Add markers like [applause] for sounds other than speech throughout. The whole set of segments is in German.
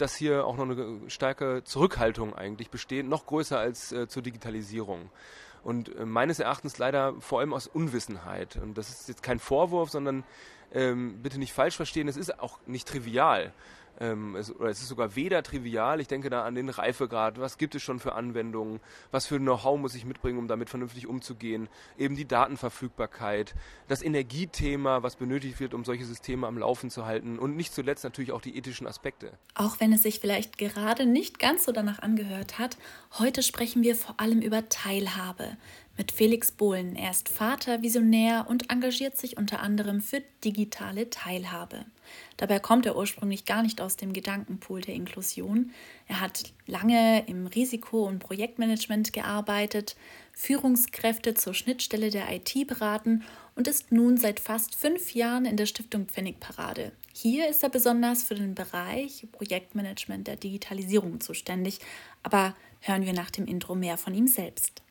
dass hier auch noch eine starke Zurückhaltung eigentlich besteht, noch größer als äh, zur Digitalisierung. Und äh, meines Erachtens leider vor allem aus Unwissenheit. Und das ist jetzt kein Vorwurf, sondern ähm, bitte nicht falsch verstehen, es ist auch nicht trivial. Ähm, es, oder es ist sogar weder trivial, ich denke da an den Reifegrad, was gibt es schon für Anwendungen, was für Know-how muss ich mitbringen, um damit vernünftig umzugehen, eben die Datenverfügbarkeit, das Energiethema, was benötigt wird, um solche Systeme am Laufen zu halten und nicht zuletzt natürlich auch die ethischen Aspekte. Auch wenn es sich vielleicht gerade nicht ganz so danach angehört hat, heute sprechen wir vor allem über Teilhabe mit Felix Bohlen. Er ist Vater, Visionär und engagiert sich unter anderem für digitale Teilhabe. Dabei kommt er ursprünglich gar nicht aus dem Gedankenpool der Inklusion. Er hat lange im Risiko- und Projektmanagement gearbeitet, Führungskräfte zur Schnittstelle der IT beraten und ist nun seit fast fünf Jahren in der Stiftung Pfennigparade. Hier ist er besonders für den Bereich Projektmanagement der Digitalisierung zuständig. Aber hören wir nach dem Intro mehr von ihm selbst.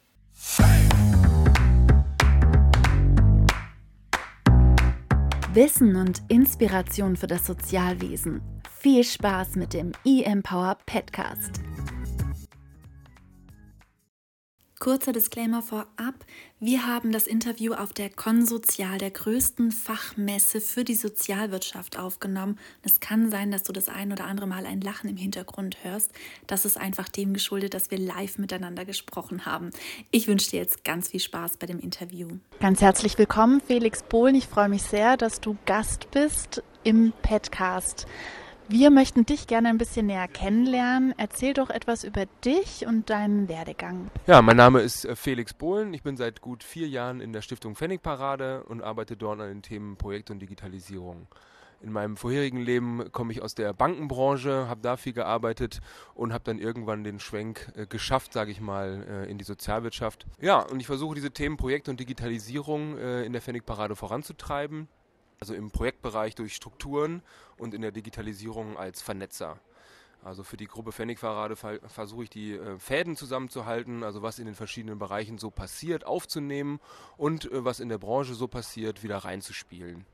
Wissen und Inspiration für das Sozialwesen. Viel Spaß mit dem eMpower Podcast. Kurzer Disclaimer vorab. Wir haben das Interview auf der Konsozial, der größten Fachmesse für die Sozialwirtschaft, aufgenommen. Es kann sein, dass du das ein oder andere Mal ein Lachen im Hintergrund hörst. Das ist einfach dem geschuldet, dass wir live miteinander gesprochen haben. Ich wünsche dir jetzt ganz viel Spaß bei dem Interview. Ganz herzlich willkommen, Felix Bohlen. Ich freue mich sehr, dass du Gast bist im Podcast. Wir möchten dich gerne ein bisschen näher kennenlernen. Erzähl doch etwas über dich und deinen Werdegang. Ja, mein Name ist äh, Felix Bohlen. Ich bin seit gut vier Jahren in der Stiftung Pfennigparade und arbeite dort an den Themen Projekt und Digitalisierung. In meinem vorherigen Leben komme ich aus der Bankenbranche, habe da viel gearbeitet und habe dann irgendwann den Schwenk äh, geschafft, sage ich mal, äh, in die Sozialwirtschaft. Ja, und ich versuche diese Themen Projekt und Digitalisierung in der Pfennigparade voranzutreiben also im Projektbereich durch Strukturen und in der Digitalisierung als Vernetzer. Also für die Gruppe Pfennigfahrrade versuche ich die äh, Fäden zusammenzuhalten, also was in den verschiedenen Bereichen so passiert, aufzunehmen und äh, was in der Branche so passiert, wieder reinzuspielen.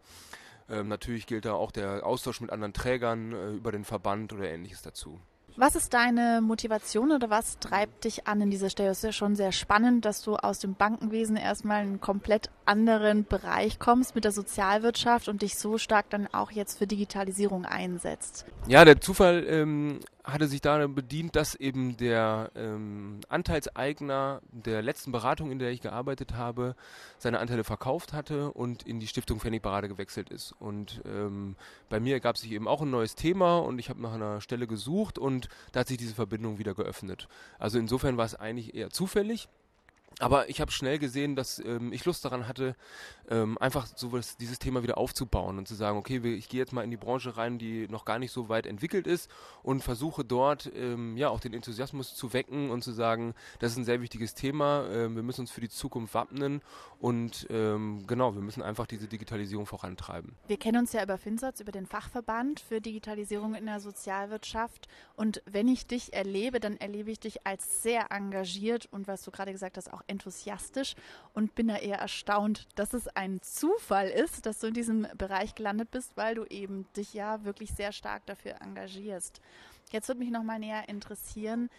Ähm, natürlich gilt da auch der Austausch mit anderen Trägern äh, über den Verband oder ähnliches dazu. Was ist deine Motivation oder was treibt dich an in dieser Stelle? Es ist ja schon sehr spannend, dass du aus dem Bankenwesen erstmal in einen komplett anderen Bereich kommst mit der Sozialwirtschaft und dich so stark dann auch jetzt für Digitalisierung einsetzt. Ja, der Zufall ähm, hatte sich da bedient, dass eben der ähm, Anteilseigner der letzten Beratung, in der ich gearbeitet habe, seine Anteile verkauft hatte und in die Stiftung Pfennigparade gewechselt ist. Und ähm, bei mir ergab sich eben auch ein neues Thema und ich habe nach einer Stelle gesucht und da hat sich diese Verbindung wieder geöffnet. Also insofern war es eigentlich eher zufällig. Aber ich habe schnell gesehen, dass ähm, ich Lust daran hatte, ähm, einfach so was, dieses Thema wieder aufzubauen und zu sagen, okay, ich gehe jetzt mal in die Branche rein, die noch gar nicht so weit entwickelt ist und versuche dort ähm, ja auch den Enthusiasmus zu wecken und zu sagen, das ist ein sehr wichtiges Thema, äh, wir müssen uns für die Zukunft wappnen und ähm, genau, wir müssen einfach diese Digitalisierung vorantreiben. Wir kennen uns ja über FinSatz, über den Fachverband für Digitalisierung in der Sozialwirtschaft und wenn ich dich erlebe, dann erlebe ich dich als sehr engagiert und was du gerade gesagt hast, auch enthusiastisch und bin da eher erstaunt, dass es ein Zufall ist, dass du in diesem Bereich gelandet bist, weil du eben dich ja wirklich sehr stark dafür engagierst. Jetzt würde mich noch mal näher interessieren,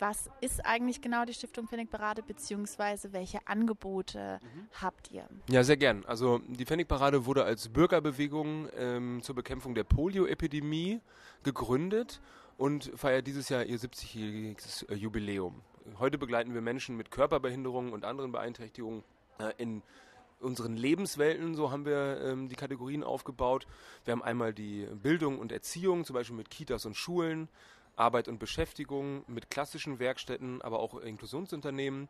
was ist eigentlich genau die Stiftung Pfennigparade beziehungsweise welche Angebote mhm. habt ihr? Ja, sehr gern. Also die Pfennigparade wurde als Bürgerbewegung ähm, zur Bekämpfung der Polioepidemie gegründet und feiert dieses Jahr ihr 70-jähriges äh, Jubiläum. Heute begleiten wir Menschen mit Körperbehinderungen und anderen Beeinträchtigungen äh, in unseren Lebenswelten, so haben wir ähm, die Kategorien aufgebaut. Wir haben einmal die Bildung und Erziehung, zum Beispiel mit Kitas und Schulen, Arbeit und Beschäftigung, mit klassischen Werkstätten, aber auch Inklusionsunternehmen,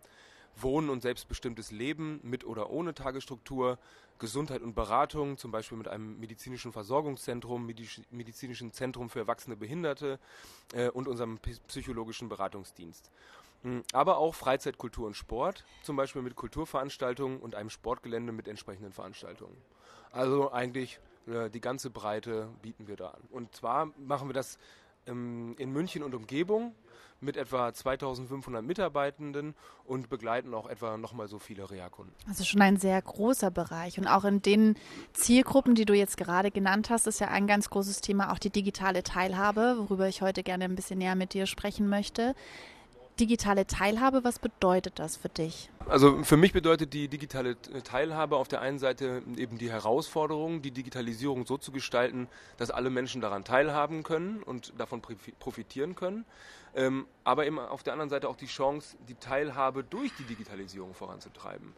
Wohnen und selbstbestimmtes Leben mit oder ohne Tagesstruktur, Gesundheit und Beratung, zum Beispiel mit einem medizinischen Versorgungszentrum, medizinischen Zentrum für erwachsene Behinderte äh, und unserem psychologischen Beratungsdienst. Hm, aber auch Freizeit, Kultur und Sport, zum Beispiel mit Kulturveranstaltungen und einem Sportgelände mit entsprechenden Veranstaltungen. Also eigentlich äh, die ganze Breite bieten wir da an. Und zwar machen wir das ähm, in München und Umgebung mit etwa 2500 Mitarbeitenden und begleiten auch etwa nochmal so viele Reha-Kunden. Also schon ein sehr großer Bereich. Und auch in den Zielgruppen, die du jetzt gerade genannt hast, ist ja ein ganz großes Thema auch die digitale Teilhabe, worüber ich heute gerne ein bisschen näher mit dir sprechen möchte digitale Teilhabe, was bedeutet das für dich? Also für mich bedeutet die digitale Teilhabe auf der einen Seite eben die Herausforderung, die Digitalisierung so zu gestalten, dass alle Menschen daran teilhaben können und davon profitieren können. Ähm, aber eben auf der anderen Seite auch die Chance, die Teilhabe durch die Digitalisierung voranzutreiben.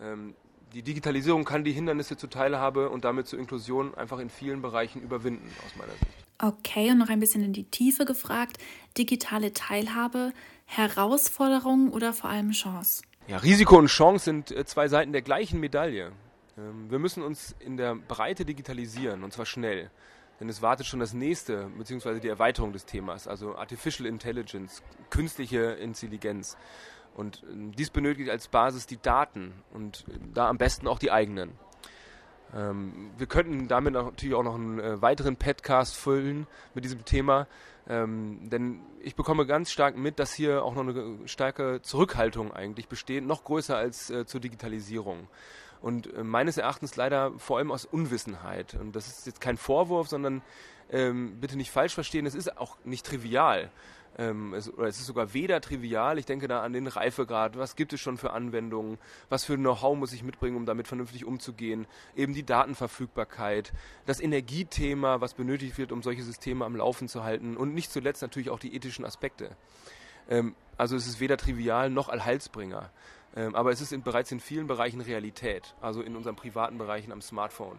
Ähm, die Digitalisierung kann die Hindernisse zur Teilhabe und damit zur Inklusion einfach in vielen Bereichen überwinden, aus meiner Sicht. Okay, und noch ein bisschen in die Tiefe gefragt. Digitale Teilhabe, Herausforderung oder vor allem Chance? Ja, Risiko und Chance sind äh, zwei Seiten der gleichen Medaille. Ähm, wir müssen uns in der Breite digitalisieren und zwar schnell. Denn es wartet schon das nächste, beziehungsweise die Erweiterung des Themas, also Artificial Intelligence, künstliche Intelligenz. Und ähm, dies benötigt als Basis die Daten und äh, da am besten auch die eigenen. Ähm, wir könnten damit natürlich auch noch einen äh, weiteren Podcast füllen mit diesem Thema, ähm, denn ich bekomme ganz stark mit, dass hier auch noch eine starke Zurückhaltung eigentlich besteht, noch größer als äh, zur Digitalisierung. Und äh, meines Erachtens leider vor allem aus Unwissenheit. Und das ist jetzt kein Vorwurf, sondern ähm, bitte nicht falsch verstehen, es ist auch nicht trivial. Ähm, es, oder es ist sogar weder trivial, ich denke da an den Reifegrad, was gibt es schon für Anwendungen, was für Know-how muss ich mitbringen, um damit vernünftig umzugehen, eben die Datenverfügbarkeit, das Energiethema, was benötigt wird, um solche Systeme am Laufen zu halten und nicht zuletzt natürlich auch die ethischen Aspekte. Ähm, also es ist weder trivial noch Allheilsbringer. Ähm, aber es ist in, bereits in vielen Bereichen Realität, also in unseren privaten Bereichen am Smartphone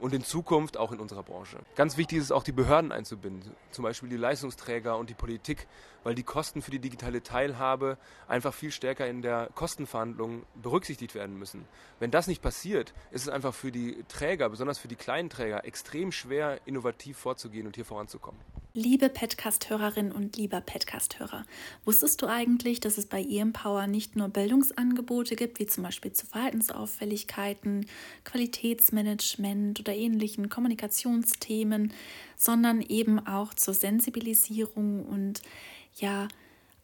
und in Zukunft auch in unserer Branche. Ganz wichtig ist es auch, die Behörden einzubinden, zum Beispiel die Leistungsträger und die Politik, weil die Kosten für die digitale Teilhabe einfach viel stärker in der Kostenverhandlung berücksichtigt werden müssen. Wenn das nicht passiert, ist es einfach für die Träger, besonders für die kleinen Träger, extrem schwer, innovativ vorzugehen und hier voranzukommen. Liebe Podcast-Hörerin und lieber Podcast-Hörer, wusstest du eigentlich, dass es bei eEmpower nicht nur Bildungsangebote gibt, wie zum Beispiel zu Verhaltensauffälligkeiten, Qualitätsmanagement oder ähnlichen Kommunikationsthemen, sondern eben auch zur Sensibilisierung und ja,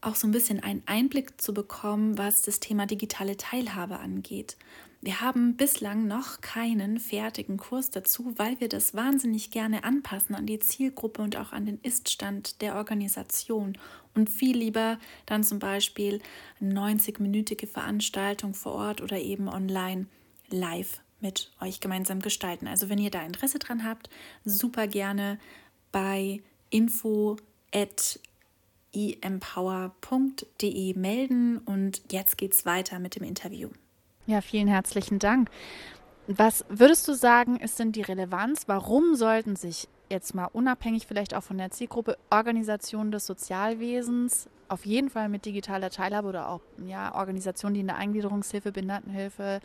auch so ein bisschen einen Einblick zu bekommen, was das Thema digitale Teilhabe angeht. Wir haben bislang noch keinen fertigen Kurs dazu, weil wir das wahnsinnig gerne anpassen an die Zielgruppe und auch an den Iststand der Organisation und viel lieber dann zum Beispiel eine 90-minütige Veranstaltung vor Ort oder eben online live mit euch gemeinsam gestalten. Also wenn ihr da Interesse dran habt, super gerne bei info empower.de melden und jetzt geht's weiter mit dem Interview. Ja, vielen herzlichen Dank. Was würdest du sagen, ist denn die Relevanz? Warum sollten sich jetzt mal unabhängig vielleicht auch von der Zielgruppe Organisationen des Sozialwesens auf jeden Fall mit digitaler Teilhabe oder auch ja, Organisationen, die in der Eingliederungshilfe, Behindertenhilfe,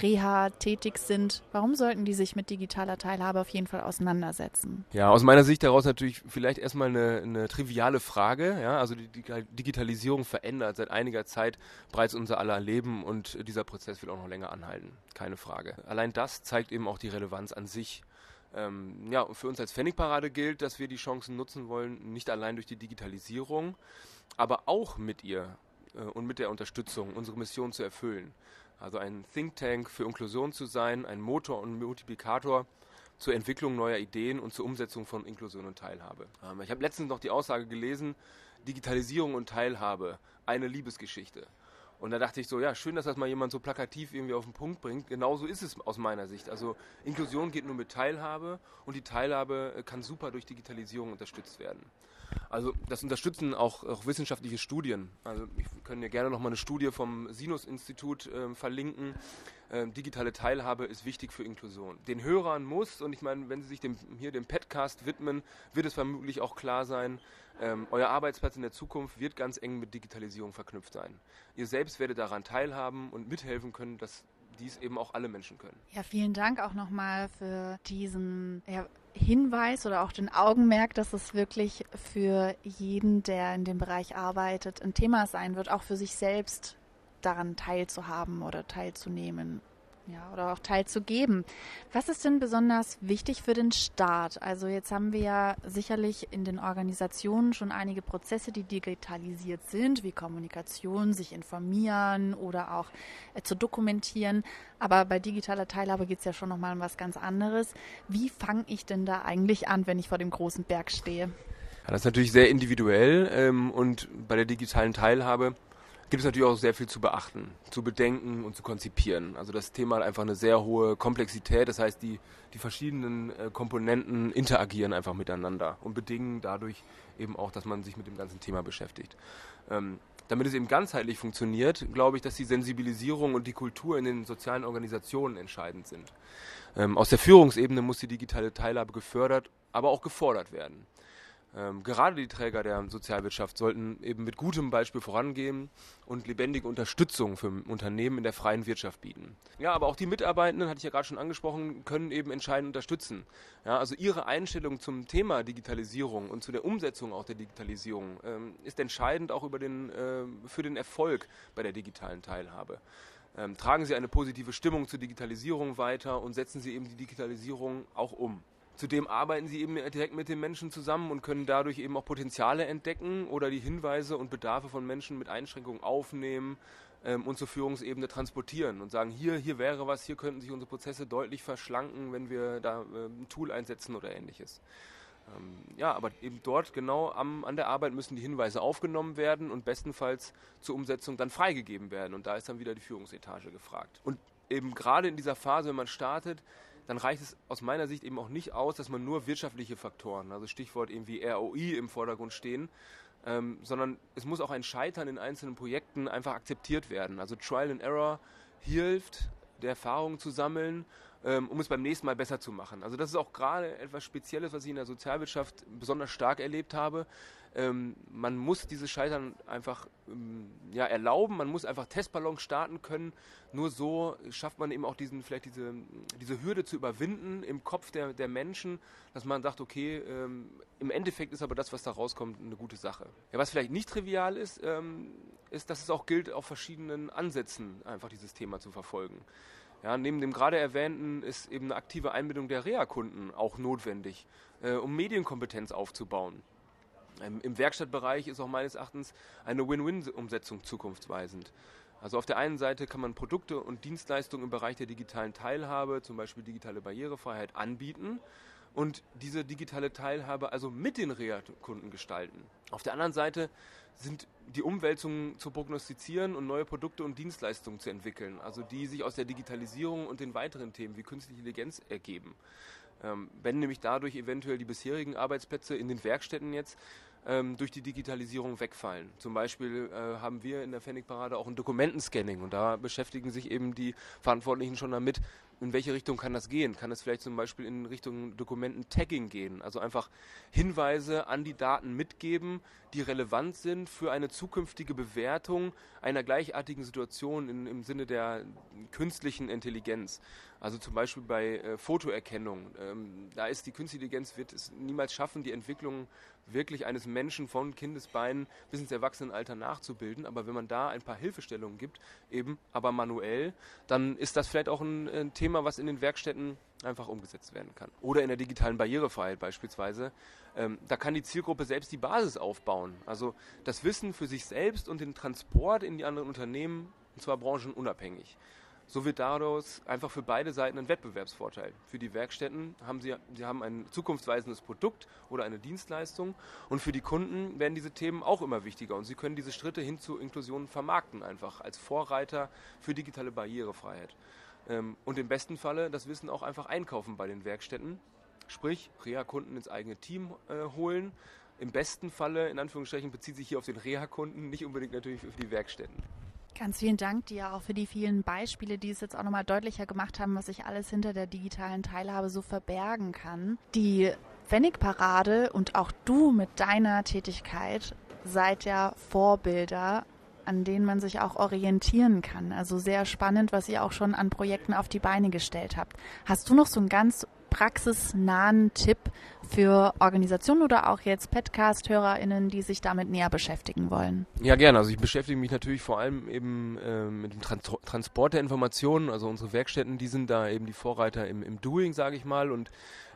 Reha tätig sind, warum sollten die sich mit digitaler Teilhabe auf jeden Fall auseinandersetzen? Ja, aus meiner Sicht daraus natürlich vielleicht erstmal eine, eine triviale Frage. Ja? Also die Digitalisierung verändert seit einiger Zeit bereits unser aller Leben und dieser Prozess wird auch noch länger anhalten. Keine Frage. Allein das zeigt eben auch die Relevanz an sich ähm, ja, für uns als Pfennigparade gilt, dass wir die Chancen nutzen wollen, nicht allein durch die Digitalisierung, aber auch mit ihr äh, und mit der Unterstützung unsere Mission zu erfüllen. Also ein Think Tank für Inklusion zu sein, ein Motor und Multiplikator zur Entwicklung neuer Ideen und zur Umsetzung von Inklusion und Teilhabe. Ähm, ich habe letztens noch die Aussage gelesen, Digitalisierung und Teilhabe, eine Liebesgeschichte. Und da dachte ich so, ja, schön, dass das mal jemand so plakativ irgendwie auf den Punkt bringt. Genauso ist es aus meiner Sicht. Also Inklusion geht nur mit Teilhabe und die Teilhabe äh, kann super durch Digitalisierung unterstützt werden. Also das unterstützen auch, auch wissenschaftliche Studien. Also ich können ja gerne noch mal eine Studie vom Sinus-Institut äh, verlinken. Ähm, digitale Teilhabe ist wichtig für Inklusion. Den Hörern muss, und ich meine, wenn Sie sich dem, hier dem Podcast widmen, wird es vermutlich auch klar sein, ähm, euer Arbeitsplatz in der Zukunft wird ganz eng mit Digitalisierung verknüpft sein. Ihr selbst werdet daran teilhaben und mithelfen können, dass dies eben auch alle Menschen können. Ja, vielen Dank auch nochmal für diesen ja, Hinweis oder auch den Augenmerk, dass es wirklich für jeden, der in dem Bereich arbeitet, ein Thema sein wird, auch für sich selbst daran teilzuhaben oder teilzunehmen. Ja, oder auch teilzugeben. Was ist denn besonders wichtig für den Staat? Also jetzt haben wir ja sicherlich in den Organisationen schon einige Prozesse, die digitalisiert sind, wie Kommunikation, sich informieren oder auch äh, zu dokumentieren. Aber bei digitaler Teilhabe geht es ja schon nochmal um was ganz anderes. Wie fange ich denn da eigentlich an, wenn ich vor dem großen Berg stehe? Ja, das ist natürlich sehr individuell ähm, und bei der digitalen Teilhabe gibt es natürlich auch sehr viel zu beachten, zu bedenken und zu konzipieren. Also das Thema hat einfach eine sehr hohe Komplexität, das heißt, die, die verschiedenen äh, Komponenten interagieren einfach miteinander und bedingen dadurch eben auch, dass man sich mit dem ganzen Thema beschäftigt. Ähm, damit es eben ganzheitlich funktioniert, glaube ich, dass die Sensibilisierung und die Kultur in den sozialen Organisationen entscheidend sind. Ähm, aus der Führungsebene muss die digitale Teilhabe gefördert, aber auch gefordert werden. Ähm, gerade die Träger der Sozialwirtschaft sollten eben mit gutem Beispiel vorangehen und lebendige Unterstützung für Unternehmen in der freien Wirtschaft bieten. Ja, aber auch die Mitarbeitenden, hatte ich ja gerade schon angesprochen, können eben entscheidend unterstützen. Ja, also ihre Einstellung zum Thema Digitalisierung und zu der Umsetzung auch der Digitalisierung ähm, ist entscheidend auch über den, äh, für den Erfolg bei der digitalen Teilhabe. Ähm, tragen Sie eine positive Stimmung zur Digitalisierung weiter und setzen Sie eben die Digitalisierung auch um. Zudem arbeiten sie eben direkt mit den Menschen zusammen und können dadurch eben auch Potenziale entdecken oder die Hinweise und Bedarfe von Menschen mit Einschränkungen aufnehmen ähm, und zur Führungsebene transportieren und sagen, hier, hier wäre was, hier könnten sich unsere Prozesse deutlich verschlanken, wenn wir da äh, ein Tool einsetzen oder ähnliches. Ähm, ja, aber eben dort genau am, an der Arbeit müssen die Hinweise aufgenommen werden und bestenfalls zur Umsetzung dann freigegeben werden. Und da ist dann wieder die Führungsetage gefragt. Und eben gerade in dieser Phase, wenn man startet, dann reicht es aus meiner Sicht eben auch nicht aus, dass man nur wirtschaftliche Faktoren, also Stichwort irgendwie ROI im Vordergrund stehen, ähm, sondern es muss auch ein Scheitern in einzelnen Projekten einfach akzeptiert werden. Also Trial and Error hilft, der Erfahrungen zu sammeln, um es beim nächsten Mal besser zu machen. Also das ist auch gerade etwas Spezielles, was ich in der Sozialwirtschaft besonders stark erlebt habe ähm, man muss dieses Scheitern einfach ähm, ja, erlauben, man muss einfach Testballons starten können. Nur so schafft man eben auch diesen, vielleicht diese, diese Hürde zu überwinden im Kopf der, der Menschen, dass man sagt, okay, ähm, im Endeffekt ist aber das, was da rauskommt, eine gute Sache. Ja, was vielleicht nicht trivial ist, ähm, ist, dass es auch gilt, auf verschiedenen Ansätzen einfach dieses Thema zu verfolgen. Ja, neben dem gerade erwähnten ist eben eine aktive Einbindung der Reha-Kunden auch notwendig, äh, um Medienkompetenz aufzubauen. Im Werkstattbereich ist auch meines Erachtens eine Win-Win-Umsetzung zukunftsweisend. Also auf der einen Seite kann man Produkte und Dienstleistungen im Bereich der digitalen Teilhabe, zum Beispiel digitale Barrierefreiheit, anbieten und diese digitale Teilhabe also mit den Reha-Kunden gestalten. Auf der anderen Seite sind die Umwälzungen zu prognostizieren und neue Produkte und Dienstleistungen zu entwickeln, also die sich aus der Digitalisierung und den weiteren Themen wie künstliche Intelligenz ergeben. Ähm, wenn nämlich dadurch eventuell die bisherigen Arbeitsplätze in den Werkstätten jetzt ähm, durch die Digitalisierung wegfallen. Zum Beispiel äh, haben wir in der Pfennigparade auch ein Dokumentenscanning und da beschäftigen sich eben die Verantwortlichen schon damit, in welche Richtung kann das gehen? Kann es vielleicht zum Beispiel in Richtung Dokumenten-Tagging gehen? Also einfach Hinweise an die Daten mitgeben, die relevant sind für eine zukünftige Bewertung einer gleichartigen Situation in, im Sinne der künstlichen Intelligenz. Also zum Beispiel bei äh, Fotoerkennung. Ähm, da ist die künstliche Intelligenz wird es niemals schaffen, die Entwicklung wirklich eines Menschen von Kindesbeinen bis ins Erwachsenenalter nachzubilden. Aber wenn man da ein paar Hilfestellungen gibt, eben aber manuell, dann ist das vielleicht auch ein, ein Thema, was in den Werkstätten einfach umgesetzt werden kann. Oder in der digitalen Barrierefreiheit beispielsweise. Ähm, da kann die Zielgruppe selbst die Basis aufbauen. Also das Wissen für sich selbst und den Transport in die anderen Unternehmen, und zwar branchenunabhängig. So wird daraus einfach für beide Seiten ein Wettbewerbsvorteil. Für die Werkstätten haben sie, sie haben ein zukunftsweisendes Produkt oder eine Dienstleistung und für die Kunden werden diese Themen auch immer wichtiger und sie können diese Schritte hin zur Inklusion vermarkten einfach als Vorreiter für digitale Barrierefreiheit. Ähm, und im besten Falle das Wissen auch einfach einkaufen bei den Werkstätten, sprich Reha-Kunden ins eigene Team äh, holen. Im besten Falle, in Anführungsstrichen, bezieht sich hier auf den Reha-Kunden, nicht unbedingt natürlich für die Werkstätten. Ganz vielen Dank dir auch für die vielen Beispiele, die es jetzt auch nochmal deutlicher gemacht haben, was sich alles hinter der digitalen Teilhabe so verbergen kann. Die Pfennigparade und auch du mit deiner Tätigkeit seid ja Vorbilder, an denen man sich auch orientieren kann. Also sehr spannend, was ihr auch schon an Projekten auf die Beine gestellt habt. Hast du noch so ein ganz praxisnahen Tipp für Organisationen oder auch jetzt Podcast-HörerInnen, die sich damit näher beschäftigen wollen? Ja, gerne. Also ich beschäftige mich natürlich vor allem eben äh, mit dem Trans Transport der Informationen. Also unsere Werkstätten, die sind da eben die Vorreiter im, im Doing, sage ich mal. Und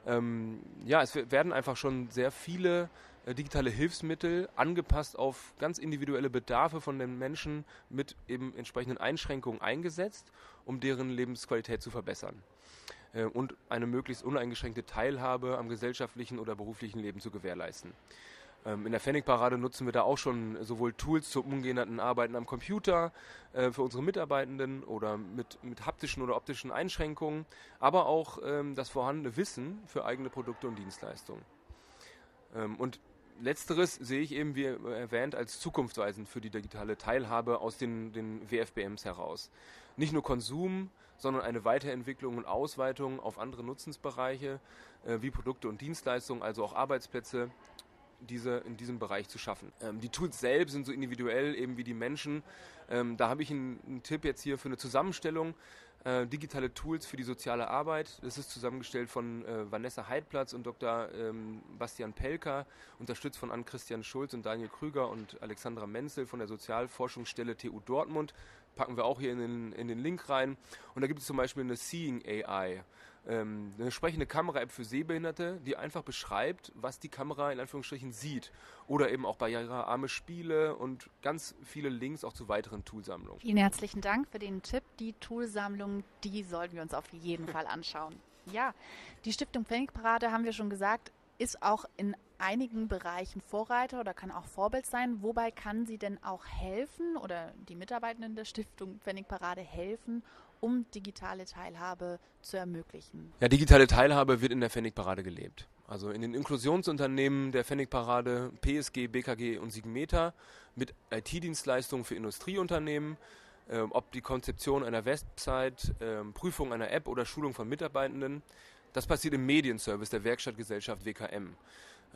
ähm, ja, es werden einfach schon sehr viele digitale Hilfsmittel angepasst auf ganz individuelle Bedarfe von den Menschen mit eben entsprechenden Einschränkungen eingesetzt, um deren Lebensqualität zu verbessern äh, und eine möglichst uneingeschränkte Teilhabe am gesellschaftlichen oder beruflichen Leben zu gewährleisten. Ähm, in der Pfennigparade nutzen wir da auch schon sowohl Tools zum umgehenden Arbeiten am Computer äh, für unsere Mitarbeitenden oder mit, mit haptischen oder optischen Einschränkungen, aber auch ähm, das vorhandene Wissen für eigene Produkte und Dienstleistungen. Ähm, und letzteres sehe ich eben, wie erwähnt, als zukunftsweisend für die digitale Teilhabe aus den, den WFBMs heraus. Nicht nur Konsum, sondern eine Weiterentwicklung und Ausweitung auf andere Nutzensbereiche äh, wie Produkte und Dienstleistungen, also auch Arbeitsplätze, diese in diesem Bereich zu schaffen. Ähm, die Tools selbst sind so individuell eben wie die Menschen. Ähm, da habe ich einen, einen, Tipp jetzt hier für eine Zusammenstellung. Äh, digitale Tools für die soziale Arbeit. Das ist zusammengestellt von äh, Vanessa Heidplatz und Dr. Ähm, Bastian Pelker, unterstützt von Ann-Christian Schulz und Daniel Krüger und Alexandra Menzel von der Sozialforschungsstelle TU Dortmund. Packen wir auch hier in den, in den Link rein. Und da gibt es zum Beispiel eine Seeing AI ähm, eine sprechende Kamera-App für Sehbehinderte, die einfach beschreibt, was die Kamera in Anführungsstrichen sieht. Oder eben auch barrierearme Spiele und ganz viele Links auch zu weiteren Toolsammlungen. Vielen herzlichen Dank für den Tipp. Die Toolsammlung, die sollten wir uns auf jeden Fall anschauen. [laughs] Ja, die Stiftung Pfennigparade haben wir schon gesagt, ist auch in einigen Bereichen Vorreiter oder kann auch Vorbild sein. Wobei kann sie denn auch helfen oder die Mitarbeitenden der Stiftung Pfennigparade helfen, um digitale Teilhabe zu ermöglichen? Ja, digitale Teilhabe wird in der Pfennigparade gelebt. Also in den Inklusionsunternehmen der Pfennigparade, PSG, BKG und Sigmeta mit IT-Dienstleistungen für Industrieunternehmen, äh, ob die Konzeption einer Website, äh, Prüfung einer App oder Schulung von Mitarbeitenden. Das passiert im Medienservice der Werkstattgesellschaft WKM.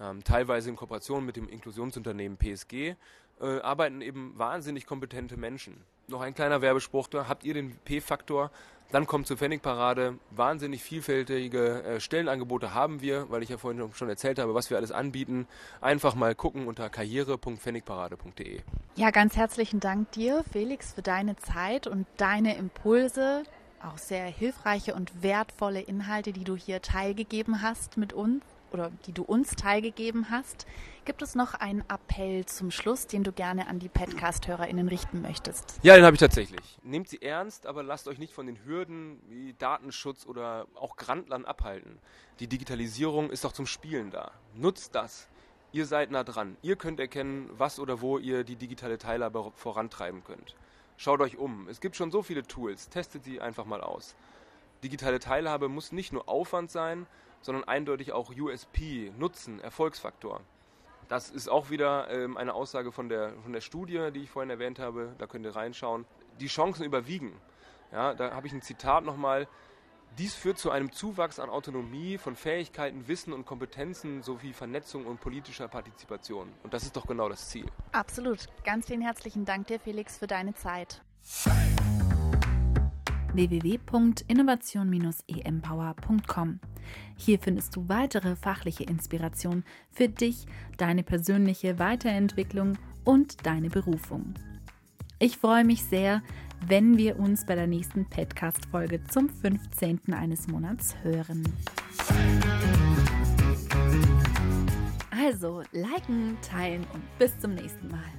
Ähm, teilweise in Kooperation mit dem Inklusionsunternehmen PSG äh, arbeiten eben wahnsinnig kompetente Menschen. Noch ein kleiner Werbespruch da. Habt ihr den P-Faktor? Dann kommt zur Pfennigparade. Wahnsinnig vielfältige äh, Stellenangebote haben wir, weil ich ja vorhin schon erzählt habe, was wir alles anbieten. Einfach mal gucken unter karriere.pfennigparade.de. Ja, ganz herzlichen Dank dir, Felix, für deine Zeit und deine Impulse. Auch sehr hilfreiche und wertvolle Inhalte, die du hier teilgegeben hast mit uns oder die du uns teilgegeben hast. Gibt es noch einen Appell zum Schluss, den du gerne an die Podcast-HörerInnen richten möchtest? Ja, den habe ich tatsächlich. Nehmt sie ernst, aber lasst euch nicht von den Hürden wie Datenschutz oder auch Grandlern abhalten. Die Digitalisierung ist doch zum Spielen da. Nutzt das. Ihr seid nah dran. Ihr könnt erkennen, was oder wo ihr die digitale Teilhabe vorantreiben könnt. Schaut euch um. Es gibt schon so viele Tools. Testet sie einfach mal aus. Digitale Teilhabe muss nicht nur Aufwand sein, sondern eindeutig auch USP, Nutzen, Erfolgsfaktor. Das ist auch wieder ähm, eine Aussage von der, von der Studie, die ich vorhin erwähnt habe. Da könnt ihr reinschauen. Die Chancen überwiegen. Ja, da habe ich ein Zitat nochmal. Dies führt zu einem Zuwachs an Autonomie, von Fähigkeiten, Wissen und Kompetenzen sowie Vernetzung und politischer Partizipation. Und das ist doch genau das Ziel. Absolut. Ganz vielen herzlichen Dank dir, Felix, für deine Zeit www.innovation-empower.com. Hier findest du weitere fachliche Inspiration für dich, deine persönliche Weiterentwicklung und deine Berufung. Ich freue mich sehr, wenn wir uns bei der nächsten Podcast-Folge zum 15. eines Monats hören. Also, liken, teilen und bis zum nächsten Mal.